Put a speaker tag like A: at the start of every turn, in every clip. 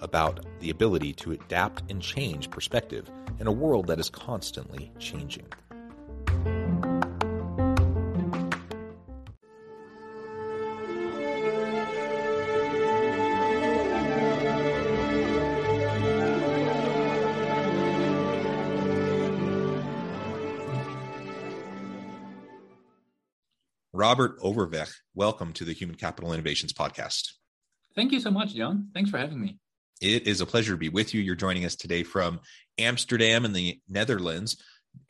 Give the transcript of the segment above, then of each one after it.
A: about the ability to adapt and change perspective in a world that is constantly changing. Robert Overweg, welcome to the Human Capital Innovations Podcast.
B: Thank you so much, John. Thanks for having me.
A: It is a pleasure to be with you. You're joining us today from Amsterdam in the Netherlands.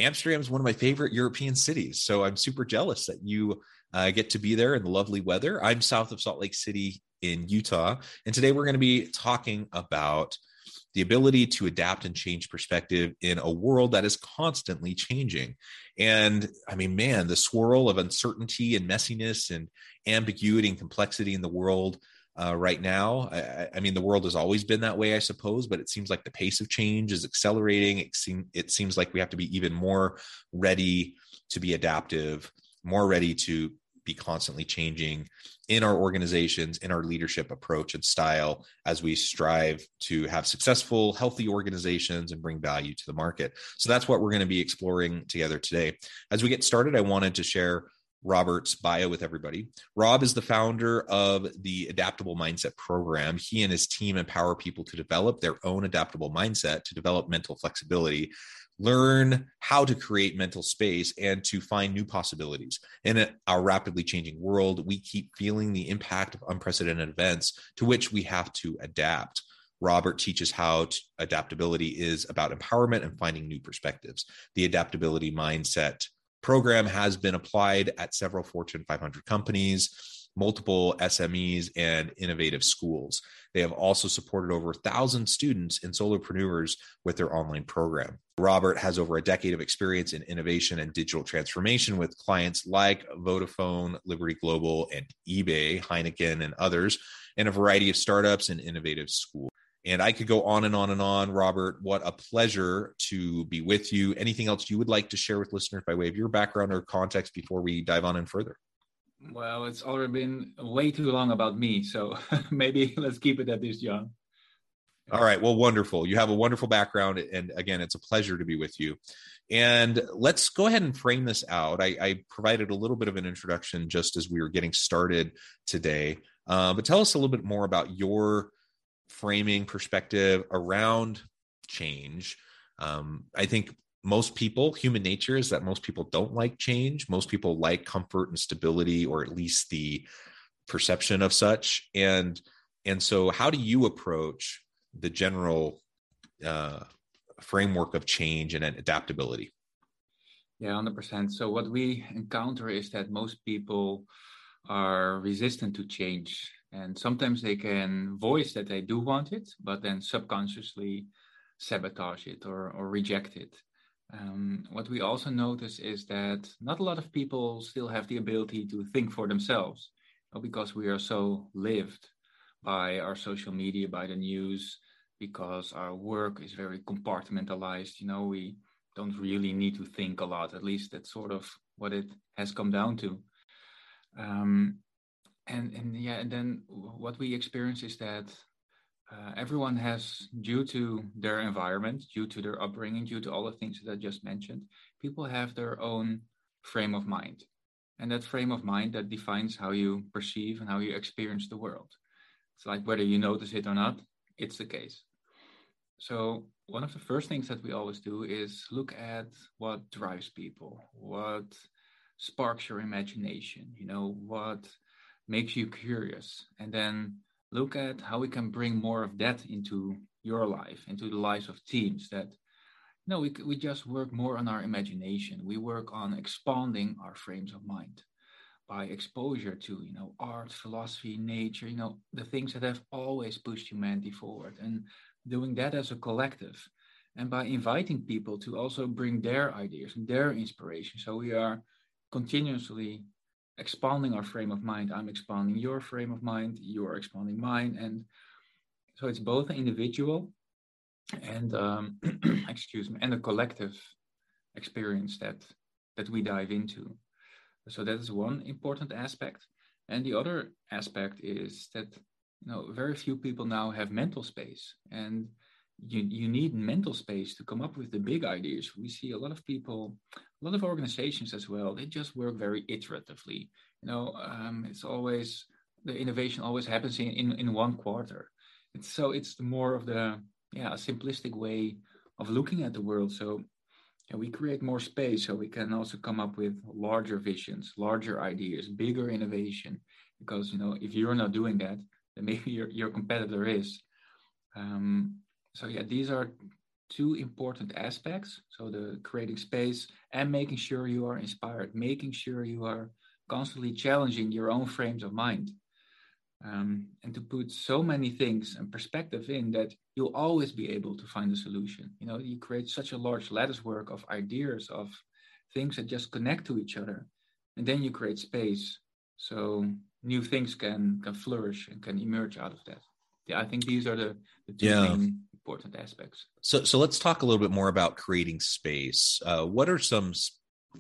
A: Amsterdam is one of my favorite European cities, so I'm super jealous that you uh, get to be there in the lovely weather. I'm south of Salt Lake City in Utah, and today we're going to be talking about the ability to adapt and change perspective in a world that is constantly changing. And I mean, man, the swirl of uncertainty and messiness and ambiguity and complexity in the world uh, right now. I, I, mean, the world has always been that way, I suppose, but it seems like the pace of change is accelerating. It, seem, it seems like we have to be even more ready to be adaptive, more ready to be constantly changing in our organizations, in our leadership approach and style as we strive to have successful, healthy organizations and bring value to the market. So that's what we're going to be exploring together today. As we get started, I wanted to share Robert's bio with everybody. Rob is the founder of the Adaptable Mindset Program. He and his team empower people to develop their own adaptable mindset, to develop mental flexibility, learn how to create mental space and to find new possibilities. In our rapidly changing world, we keep feeling the impact of unprecedented events to which we have to adapt. Robert teaches how adaptability is about empowerment and finding new perspectives. The adaptability mindset program has been applied at several Fortune 500 companies multiple SMEs and innovative schools. They have also supported over a thousand students and solopreneurs with their online program. Robert has over a decade of experience in innovation and digital transformation with clients like Vodafone, Liberty Global, and eBay, Heineken, and others, and a variety of startups and innovative schools. And I could go on and on and on. Robert, what a pleasure to be with you. Anything else you would like to share with listeners by way of your background or context before we dive on in further?
B: Well, it's already been way too long about me, so maybe let's keep it at this, John.
A: All right. Well, wonderful. You have a wonderful background, and again, it's a pleasure to be with you. And let's go ahead and frame this out. I, I provided a little bit of an introduction just as we were getting started today, uh, but tell us a little bit more about your framing perspective around change. Um, I think most people, human nature is that most people don't like change. Most people like comfort and stability, or at least the perception of such. And and so, how do you approach the general uh, framework of change and adaptability?
B: Yeah, hundred percent. So what we encounter is that most people are resistant to change, and sometimes they can voice that they do want it, but then subconsciously sabotage it or, or reject it. Um, what we also notice is that not a lot of people still have the ability to think for themselves because we are so lived by our social media, by the news, because our work is very compartmentalized. You know, we don't really need to think a lot. At least that's sort of what it has come down to. Um, and and yeah, and then what we experience is that uh, everyone has, due to their environment, due to their upbringing, due to all the things that I just mentioned, people have their own frame of mind. and that frame of mind that defines how you perceive and how you experience the world. It's like whether you notice it or not, it's the case. So one of the first things that we always do is look at what drives people, what sparks your imagination, you know, what makes you curious, and then look at how we can bring more of that into your life, into the lives of teams that no, we, we just work more on our imagination. We work on expanding our frames of mind by exposure to, you know, art, philosophy, nature, you know, the things that have always pushed humanity forward and doing that as a collective and by inviting people to also bring their ideas and their inspiration. So we are continuously expanding our frame of mind. I'm expanding your frame of mind, you're expanding mine. And so it's both an individual and um, excuse me, and a collective experience that that we dive into. So that is one important aspect. And the other aspect is that you know very few people now have mental space and you, you need mental space to come up with the big ideas. We see a lot of people, a lot of organizations as well, they just work very iteratively. You know, um, it's always, the innovation always happens in, in, in one quarter. It's, so it's more of the, yeah, simplistic way of looking at the world. So yeah, we create more space so we can also come up with larger visions, larger ideas, bigger innovation. Because, you know, if you're not doing that, then maybe your, your competitor is. Um, so yeah, these are two important aspects. So the creating space and making sure you are inspired, making sure you are constantly challenging your own frames of mind. Um, and to put so many things and perspective in that you'll always be able to find a solution. You know, you create such a large lattice work of ideas, of things that just connect to each other. And then you create space so new things can can flourish and can emerge out of that. Yeah, I think these are the, the two yeah. main important aspects.
A: So, so let's talk a little bit more about creating space. Uh, what are some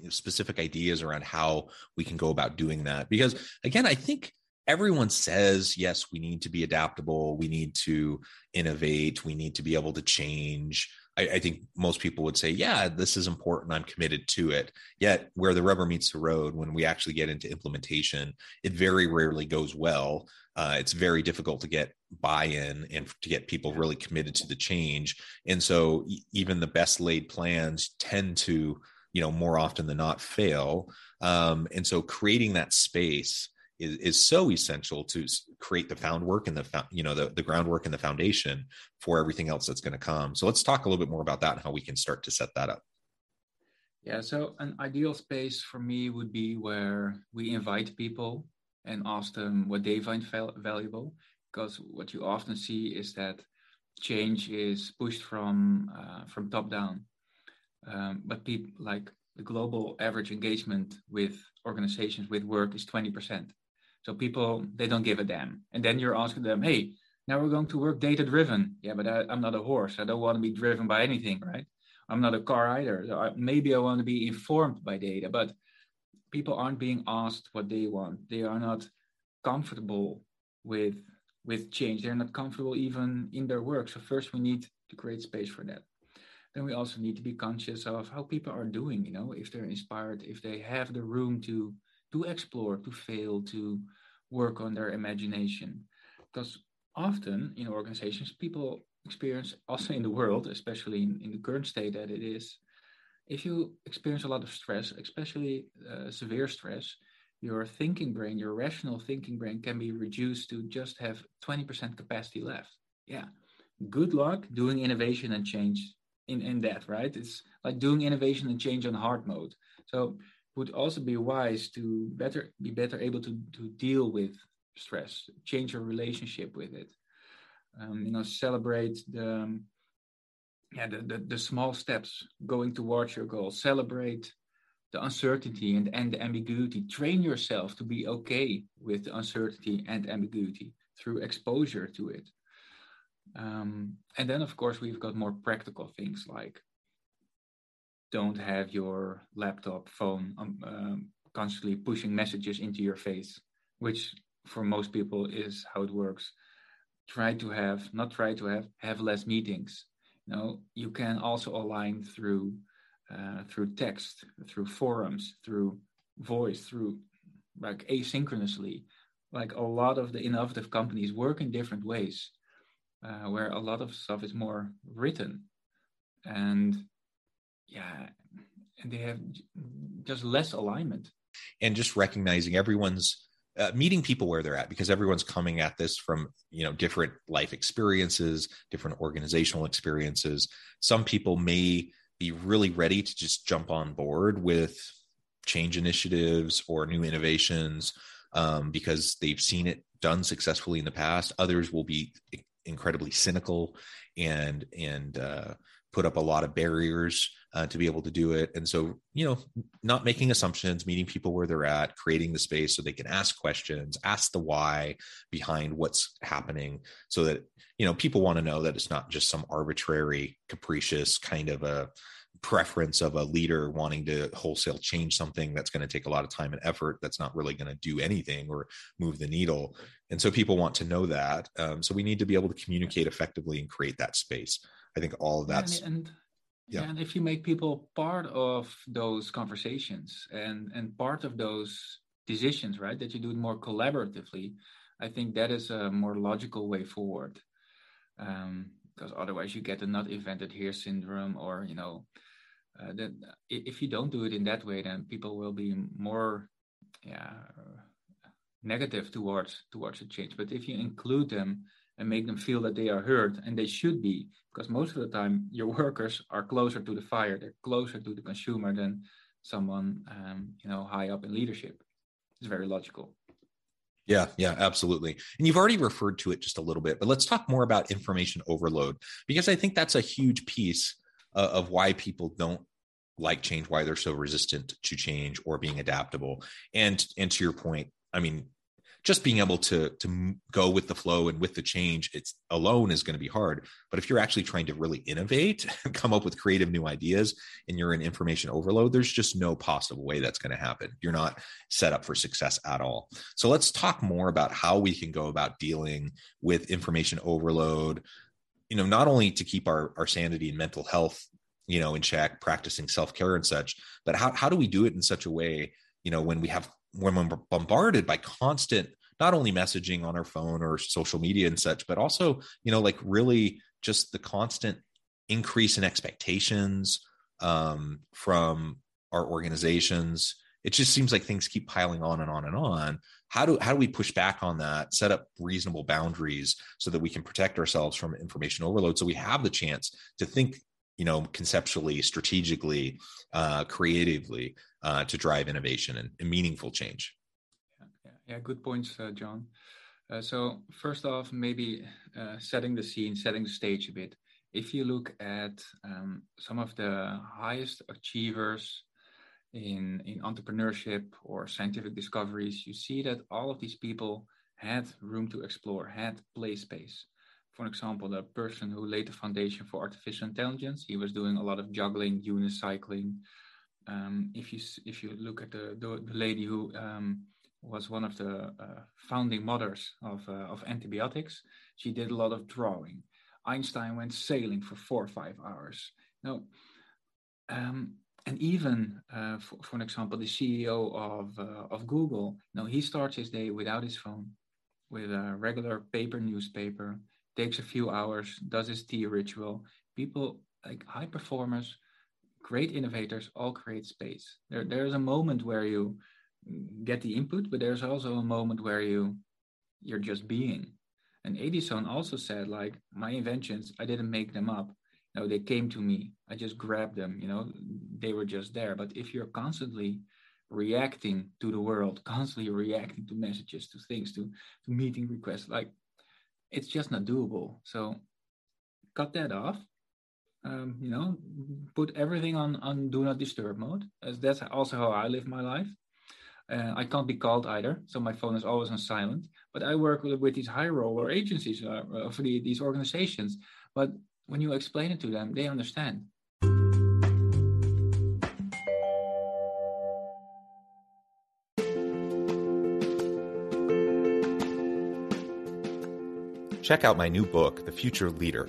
A: specific ideas around how we can go about doing that? Because again, I think everyone says yes we need to be adaptable we need to innovate we need to be able to change I, I, think most people would say yeah this is important. I'm committed to it. Yet where the rubber meets the road when we actually get into implementation it very rarely goes well. Uh, it's very difficult to get buy-in and to get people really committed to the change. And so even the best laid plans tend to you know more often than not fail. Um, and so creating that space is, is so essential to create the found work and the you know the, the groundwork and the foundation for everything else that's going to come. So let's talk a little bit more about that and how we can start to set that up.
B: Yeah so an ideal space for me would be where we invite people and ask them what they find val- valuable because what you often see is that change is pushed from uh, from top down. Um, but people like the global average engagement with organizations with work is 20% so people they don't give a damn. And then you're asking them, hey, now we're going to work data driven. Yeah, but I, am not a horse. I don't want to be driven by anything, right? I'm not a car either. So I, maybe I want to be informed by data, but people aren't being asked what they want. They are not comfortable with with change. They're not comfortable even in their work. So first we need to create space for that. Then we also need to be conscious of how people are doing, you know, if they're inspired, if they have the room to to explore, to fail, to work on their imagination. Because often in organizations, people experience, also in the world, especially in, in the current state that it is, if you experience a lot of stress, especially uh, severe stress, your thinking brain, your rational thinking brain can be reduced to just have 20% capacity left. Yeah. Good luck doing innovation and change in, in that, right? It's like doing innovation and change on hard mode. So would also be wise to better be better able to to deal with stress, change your relationship with it. Um, you know, celebrate the um, yeah the, the, the small steps going towards your goal. Celebrate the uncertainty and, and the ambiguity. Train yourself to be okay with the uncertainty and ambiguity through exposure to it. Um, and then, of course, we've got more practical things like don't have your laptop, phone um, um, constantly pushing messages into your face, which for most people is how it works. Try to have, not try to have, have less meetings. You know, you can also align through uh, through text, through forums, through voice, through like asynchronously. Like a lot of the innovative companies work in different ways, uh, where a lot of stuff is more written, and yeah, and they have just less alignment.
A: And just recognizing everyone's uh, meeting people where they're at because everyone's coming at this from you know different life experiences different organizational experiences some people may be really ready to just jump on board with change initiatives or new innovations um, because they've seen it done successfully in the past others will be incredibly cynical and and uh, put up a lot of barriers uh, to be able to do it. And so, you know, not making assumptions, meeting people where they're at, creating the space so they can ask questions, ask the why behind what's happening so that, you know, people want to know that it's not just some arbitrary, capricious kind of a preference of a leader wanting to wholesale change something that's going to take a lot of time and effort that's not really going to do anything or move the needle and so people want to know that um, so we need to be able to communicate effectively and create that space i think all of that's
B: and, and yeah. and if you make people part of those conversations and and part of those decisions right that you do it more collaboratively i think that is a more logical way forward um, because otherwise you get the not invented here syndrome or you know uh, that if you don't do it in that way then people will be more yeah negative towards towards the change but if you include them and make them feel that they are heard and they should be because most of the time your workers are closer to the fire they're closer to the consumer than someone um, you know high up in leadership it's very logical
A: yeah, yeah, absolutely. And you've already referred to it just a little bit, but let's talk more about information overload because I think that's a huge piece uh, of why people don't like change, why they're so resistant to change or being adaptable. And and to your point, I mean, just being able to to go with the flow and with the change it's alone is going to be hard. But if you're actually trying to really innovate and come up with creative new ideas and you're in information overload there's just no possible way that's going to happen. You're not set up for success at all. So let's talk more about how we can go about dealing with information overload you know not only to keep our, our sanity and mental health you know in check practicing self-care and such but how, how do we do it in such a way you know when we have when we're bombarded by constant not only messaging on our phone or social media and such but also you know like really just the constant increase in expectations um, from our organizations. It just seems like things keep piling on and on and on. How do how do we push back on that set up reasonable boundaries so that we can protect ourselves from information overload so we have the chance to think you know conceptually strategically uh, creatively uh, to drive innovation and, and meaningful change.
B: Yeah, yeah good points uh, john. Uh, so first off maybe uh, setting the scene setting the stage a bit. If you look at um, some of the highest achievers in in entrepreneurship or scientific discoveries you see that all of these people had room to explore had play space. For example, the person who laid the foundation for artificial intelligence, he was doing a lot of juggling, unicycling. Um, if you if you look at the the, the lady who um, was one of the uh, founding mothers of uh, of antibiotics, she did a lot of drawing. Einstein went sailing for four or five hours. Now, um, and even uh, for, for an example, the CEO of uh, of Google, know, he starts his day without his phone, with a regular paper newspaper takes a few hours, does his tea ritual. People like high performers, great innovators, all create space. There, there's a moment where you get the input, but there's also a moment where you you're just being. And Edison also said, like, my inventions, I didn't make them up. You know, they came to me. I just grabbed them, you know, they were just there. But if you're constantly reacting to the world, constantly reacting to messages, to things, to, to meeting requests, like it's just not doable. So cut that off. Um, you know, put everything on on do not disturb mode. As that's also how I live my life. Uh, I can't be called either, so my phone is always on silent. But I work with, with these high roller agencies uh, uh for the, these organizations. But when you explain it to them, they understand.
A: check out my new book, The Future Leader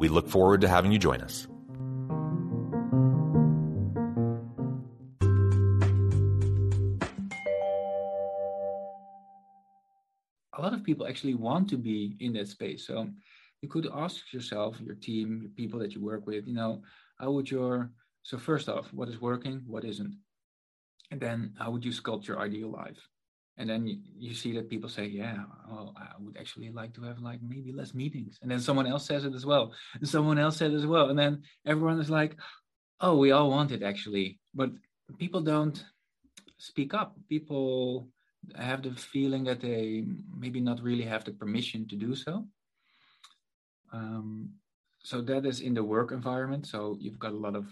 A: We look forward to having you join us.
B: A lot of people actually want to be in that space. So you could ask yourself, your team, your people that you work with, you know, how would your so first off, what is working, what isn't? And then how would you sculpt your ideal life? And then you, you see that people say yeah well i would actually like to have like maybe less meetings. And then someone else says it as well. And someone else said as well. And then everyone is like oh we all want it actually. But people don't speak up. People have the feeling that they maybe not really have the permission to do so. Um, so that is in the work environment. So you've got a lot of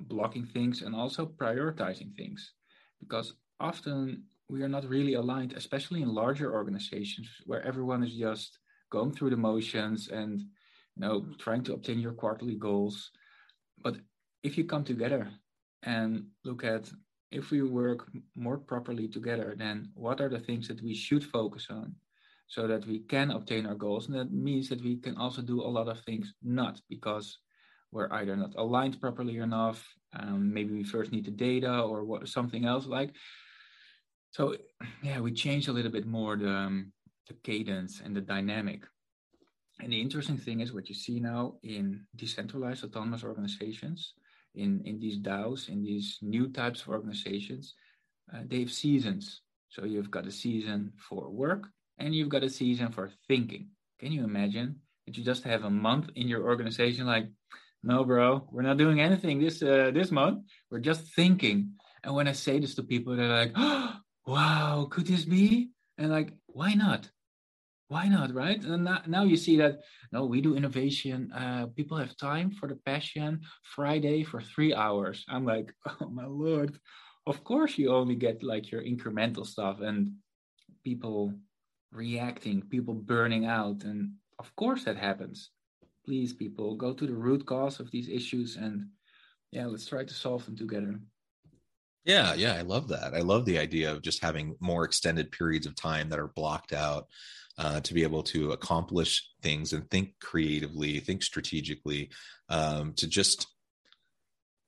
B: blocking things and also prioritizing things. Because often we are not really aligned, especially in larger organizations where everyone is just going through the motions and you know trying to obtain your quarterly goals. But if you come together and look at if we work more properly together, then what are the things that we should focus on so that we can obtain our goals? And that means that we can also do a lot of things not because we're either not aligned properly enough. Um, maybe we first need the data or what, something else like so yeah, we changed a little bit more the, um, the cadence and the dynamic. And the interesting thing is what you see now in decentralized autonomous organizations, in, in these DAOs, in these new types of organizations, uh, they have seasons. So you've got a season for work and you've got a season for thinking. Can you imagine that you just have a month in your organization like, no, bro, we're not doing anything this uh, this month. We're just thinking. And when I say this to people, they're like, oh, wow, could this be? And like, why not? Why not, right? And now you see that no, we do innovation. Uh, people have time for the passion. Friday for three hours. I'm like, oh my lord! Of course, you only get like your incremental stuff and people reacting, people burning out, and of course that happens. Please, people, go to the root cause of these issues and yeah, let's try to solve them together.
A: Yeah, yeah, I love that. I love the idea of just having more extended periods of time that are blocked out uh, to be able to accomplish things and think creatively, think strategically, um, to just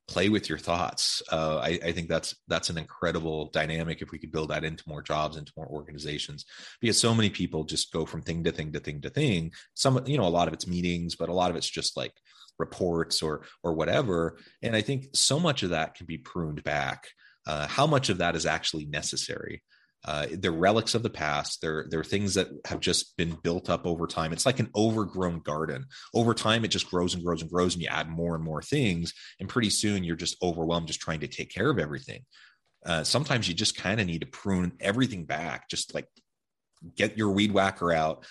A: play with your thoughts. Uh, I, I, think that's that's an incredible dynamic if we could build that into more jobs, into more organizations, because so many people just go from thing to thing to thing to thing. Some, you know, a lot of it's meetings, but a lot of it's just like reports or or whatever. And I think so much of that can be pruned back uh, how much of that is actually necessary. Uh, they're relics of the past. They're they're things that have just been built up over time. It's like an overgrown garden. Over time, it just grows and grows and grows, and you add more and more things, and pretty soon you're just overwhelmed, just trying to take care of everything. Uh, sometimes you just kind of need to prune everything back, just like get your weed whacker out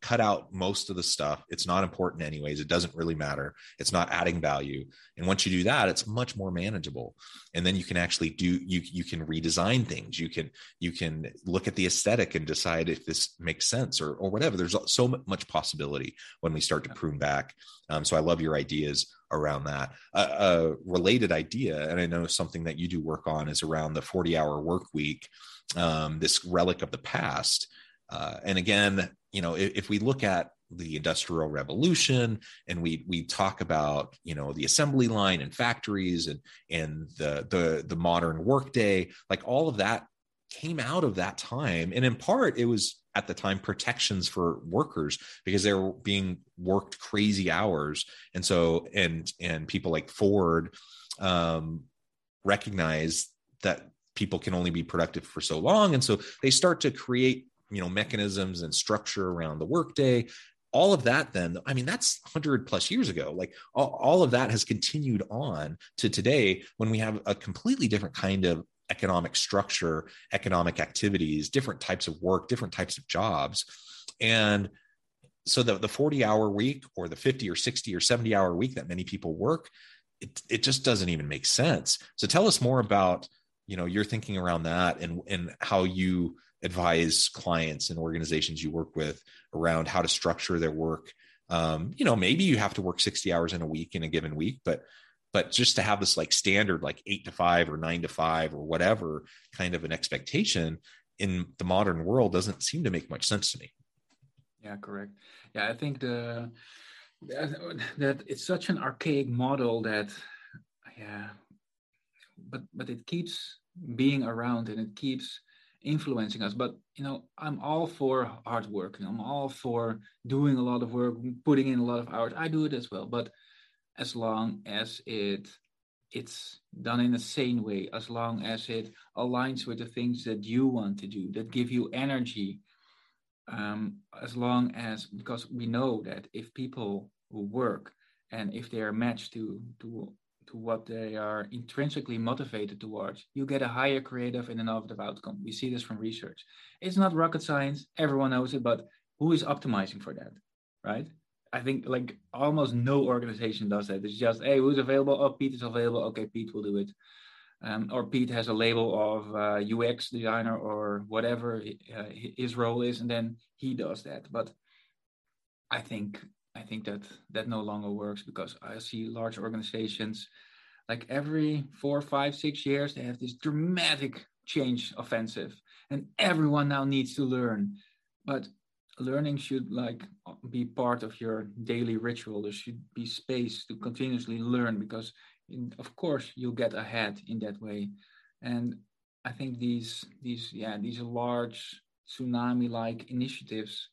A: cut out most of the stuff. It's not important anyways. It doesn't really matter. It's not adding value. And once you do that it's much more manageable. And then you can actually do you you can redesign things. You can you can look at the aesthetic and decide if this makes sense or or whatever. There's so much possibility when we start to prune back. Um, so i love your ideas around that. A, related idea and i know something that you do work on is around the 40 hour work week um, this relic of the past uh, and again, you know, if, if we look at the industrial revolution and we we talk about you know the assembly line and factories and and the the the modern workday like all of that came out of that time. And in part it was at the time protections for workers because they were being worked crazy hours. And so and and people like ford um recognize that people can only be productive for so long. And so they start to create you know mechanisms and structure around the workday. All of that then i mean that's 100 plus years ago. Like all, all, of that has continued on to today when we have a completely different kind of economic structure economic activities different types of work different types of jobs. And so the, the 40 hour week or the 50 or 60 or 70 hour week that many people work it, it just doesn't even make sense. So tell us more about you know your thinking around that and and how you advise clients and organizations you work with around how to structure their work. Um, you know maybe you have to work 60 hours in a week in a given week but but just to have this like standard like eight to five or nine to five or whatever kind of an expectation in the modern world doesn't seem to make much sense to me.
B: Yeah correct. Yeah i think the that, that it's such an archaic model that yeah but but it keeps being around and it keeps influencing us. But you know i'm all for hard work. I'm all for doing a lot of work putting in a lot of hours. I do it as well. But as long as it it's done in a sane way as long as it aligns with the things that you want to do that give you energy um, as long as because we know that if people who work and if they are matched to to to what they are intrinsically motivated towards, you get a higher creative and innovative outcome. We see this from research. It's not rocket science, everyone knows it, but who is optimizing for that, right? I think like almost no organization does that. It's just, hey, who's available? Oh, Pete is available. Okay, Pete will do it. Um, or Pete has a label of uh, UX designer or whatever uh, his role is, and then he does that. But I think I think that that no longer works because I see large organizations like every four, five, six years, they have this dramatic change offensive, and everyone now needs to learn. But learning should like be part of your daily ritual. There should be space to continuously learn because, in, of course, you'll get ahead in that way. And I think these these yeah these large tsunami-like initiatives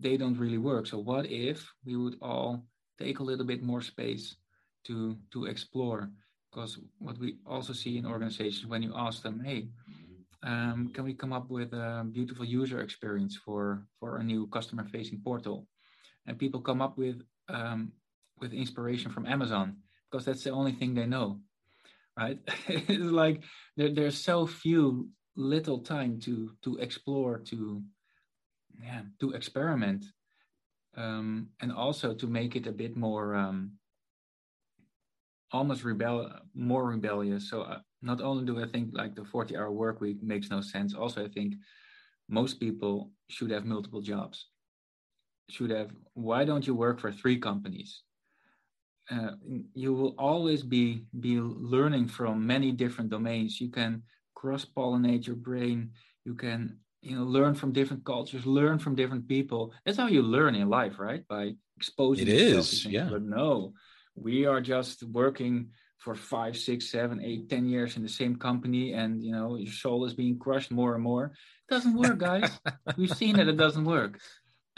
B: they don't really work. So what if we would all take a little bit more space to to explore? Because what we also see in organizations when you ask them, hey, um, can we come up with a beautiful user experience for for a new customer facing portal? And people come up with um, with inspiration from Amazon because that's the only thing they know, right? it's like there, there's so few little time to to explore to yeah to experiment um, and also to make it a bit more um, almost rebel more rebellious. So uh, not only do i think like the 40 hour work week makes no sense also i think most people should have multiple jobs. Should have why don't you work for three companies? Uh, you will always be be learning from many different domains. You can cross pollinate your brain you can you know learn from different cultures learn from different people. That's how you learn in life right? By exposing
A: it is yeah.
B: But no we are just working for five six seven eight ten years in the same company and you know your soul is being crushed more and more. It doesn't work guys. We've seen that it doesn't work.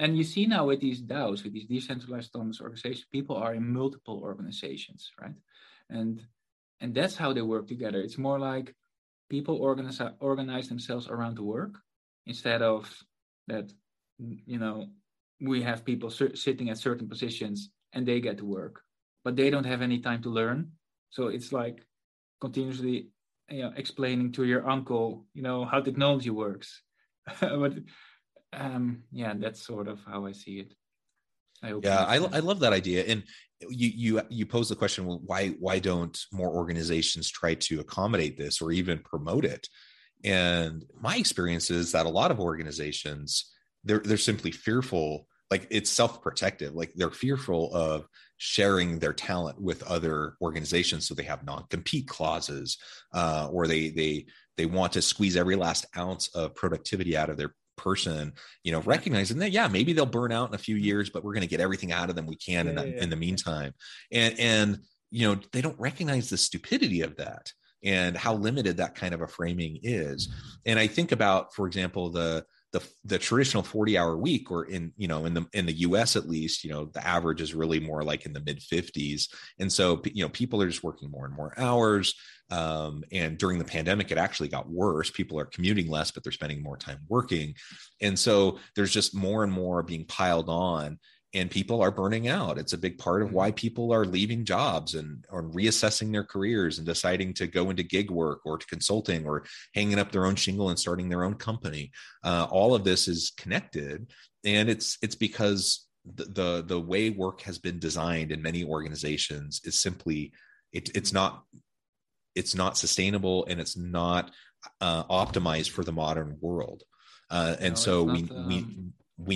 B: And you see now with these DAOs, with these decentralized autonomous organizations, people are in multiple organizations, right? And and that's how they work together. It's more like people organize organize themselves around the work, instead of that you know we have people sitting at certain positions and they get to work but they don't have any time to learn so it's like continuously you know explaining to your uncle you know how technology works but um, yeah, that's sort of how I see it.
A: I yeah, I, I love that idea. And you you you pose the question, well, why why don't more organizations try to accommodate this or even promote it? And my experience is that a lot of organizations they're they're simply fearful, like it's self-protective, like they're fearful of sharing their talent with other organizations so they have non-compete clauses uh, or they they they want to squeeze every last ounce of productivity out of their person you know recognizing that yeah maybe they'll burn out in a few years but we're going to get everything out of them we can yeah, in, the, yeah. in the meantime. And and you know they don't recognize the stupidity of that and how limited that kind of a framing is. And i think about for example the the the traditional 40 hour week or in you know in the in the US at least you know the average is really more like in the mid 50s and so you know people are just working more and more hours. Um, and during the pandemic it actually got worse. People are commuting less but they're spending more time working. And so there's just more and more being piled on and people are burning out. It's a big part of why mm-hmm. people are leaving jobs and or reassessing their careers and deciding to go into gig work or to consulting or hanging up their own shingle and starting their own company. Uh, all of this is connected, and it's it's because the, the the way work has been designed in many organizations is simply it, it's not it's not sustainable and it's not uh, optimized for the modern world. Uh, and no, so we the, um, we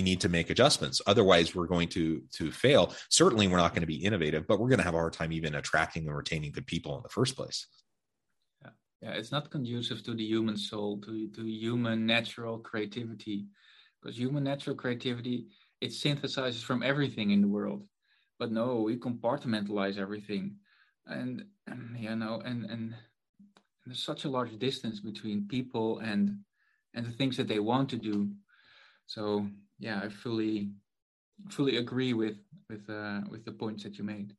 A: need to make adjustments. Otherwise we're going to to fail. Certainly we're not going to be innovative but we're going to have a hard time even attracting and retaining good people in the first place.
B: Yeah, yeah it's not conducive to the human soul to, to human natural creativity because human natural creativity it synthesizes from everything in the world. But no we compartmentalize everything. And you know and and there's such a large distance between people and and the things that they want to do. So yeah, I fully fully agree with with uh, with the points that you made.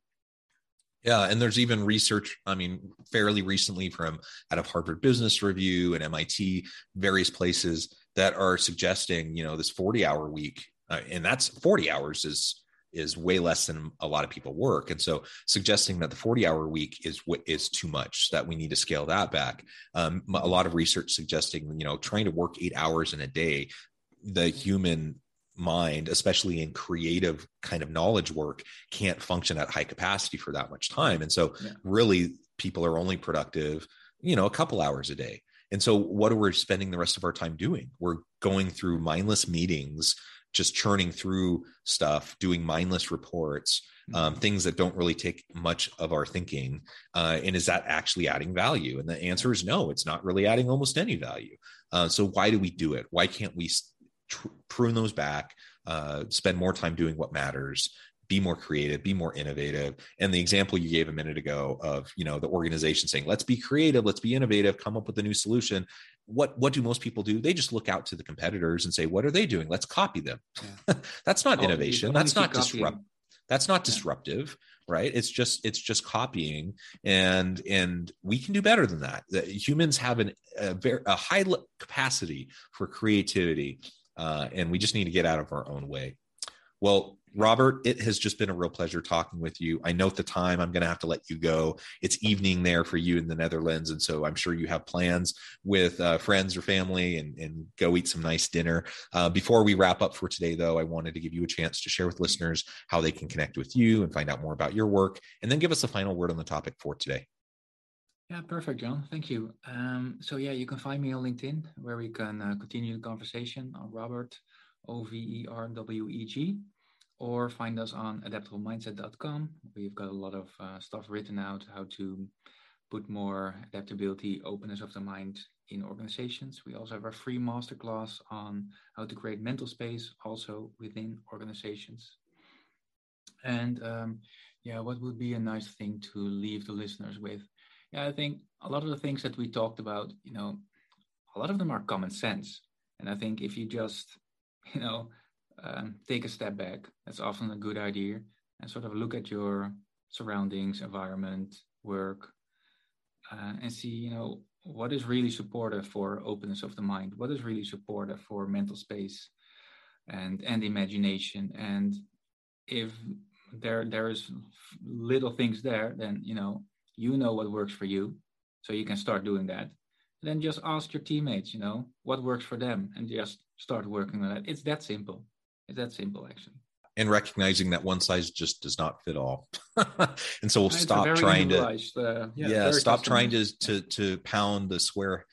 A: Yeah, and there's even research. I mean, fairly recently from out of Harvard Business Review and MIT, various places that are suggesting, you know, this 40 hour week, uh, and that's 40 hours is is way less than a lot of people work, and so suggesting that the 40 hour week is what is too much, that we need to scale that back. Um, a lot of research suggesting, you know, trying to work eight hours in a day, the human mind, especially in creative kind of knowledge work, can't function at high capacity for that much time. And so, yeah. really, people are only productive, you know, a couple hours a day. And so, what are we spending the rest of our time doing? We're going through mindless meetings, just churning through stuff, doing mindless reports, um, mm-hmm. things that don't really take much of our thinking. Uh, and is that actually adding value? And the answer is no, it's not really adding almost any value. Uh, so, why do we do it? Why can't we tr- prune those back, uh, spend more time doing what matters, be more creative, be more innovative. And the example you gave a minute ago of, you know, the organization saying, let's be creative, let's be innovative, come up with a new solution. What what do most people do? They just look out to the competitors and say, what are they doing? Let's copy them. Yeah. That's not oh, innovation. That's not disrupt. That's not disruptive, right? It's just it's just copying, and and we can do better than that. The, humans have an, a very a high capacity for creativity uh, and we just need to get out of our own way. Well, Robert, it has just been a real pleasure talking with you. I note the time. I'm going to have to let you go. It's evening there for you in the Netherlands. And so I'm sure you have plans with uh, friends or family and, and go eat some nice dinner. Uh, before we wrap up for today, though, I wanted to give you a chance to share with listeners how they can connect with you and find out more about your work, and then give us a final word on the topic for today.
B: Yeah, perfect, John. Thank you. Um, so yeah, you can find me on LinkedIn where we can uh, continue the conversation on Robert O V E R W E G, or find us on adaptablemindset.com. We've got a lot of uh, stuff written out how to put more adaptability, openness of the mind in organizations. We also have a free masterclass on how to create mental space also within organizations. And um, yeah, what would be a nice thing to leave the listeners with? Yeah, I think a lot of the things that we talked about, you know, a lot of them are common sense. And I think if you just, you know, um, take a step back, that's often a good idea, and sort of look at your surroundings, environment, work, uh, and see, you know, what is really supportive for openness of the mind, what is really supportive for mental space and and imagination. And if there there is little things there, then you know you know what works for you so you can start doing that. Then just ask your teammates you know what works for them and just start working on that. It's that simple. It's that simple, actually.
A: And recognizing that one size just does not fit all, and so we'll it's stop trying to, uh, yeah, yeah stop trying to to to pound the square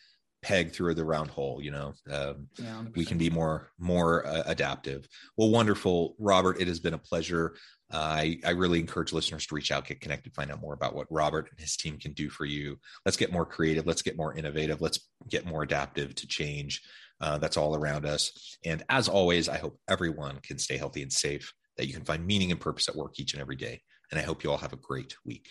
A: peg through the round hole you know. Um, yeah, we can be more more uh, adaptive. Well wonderful robert. It has been a pleasure I, I really encourage listeners to reach out get connected find out more about what robert and his team can do for you. Let's get more creative. Let's get more innovative. Let's get more adaptive to change uh, that's all around us. And as always i hope everyone can stay healthy and safe that you can find meaning and purpose at work each and every day. And i hope you all have a great week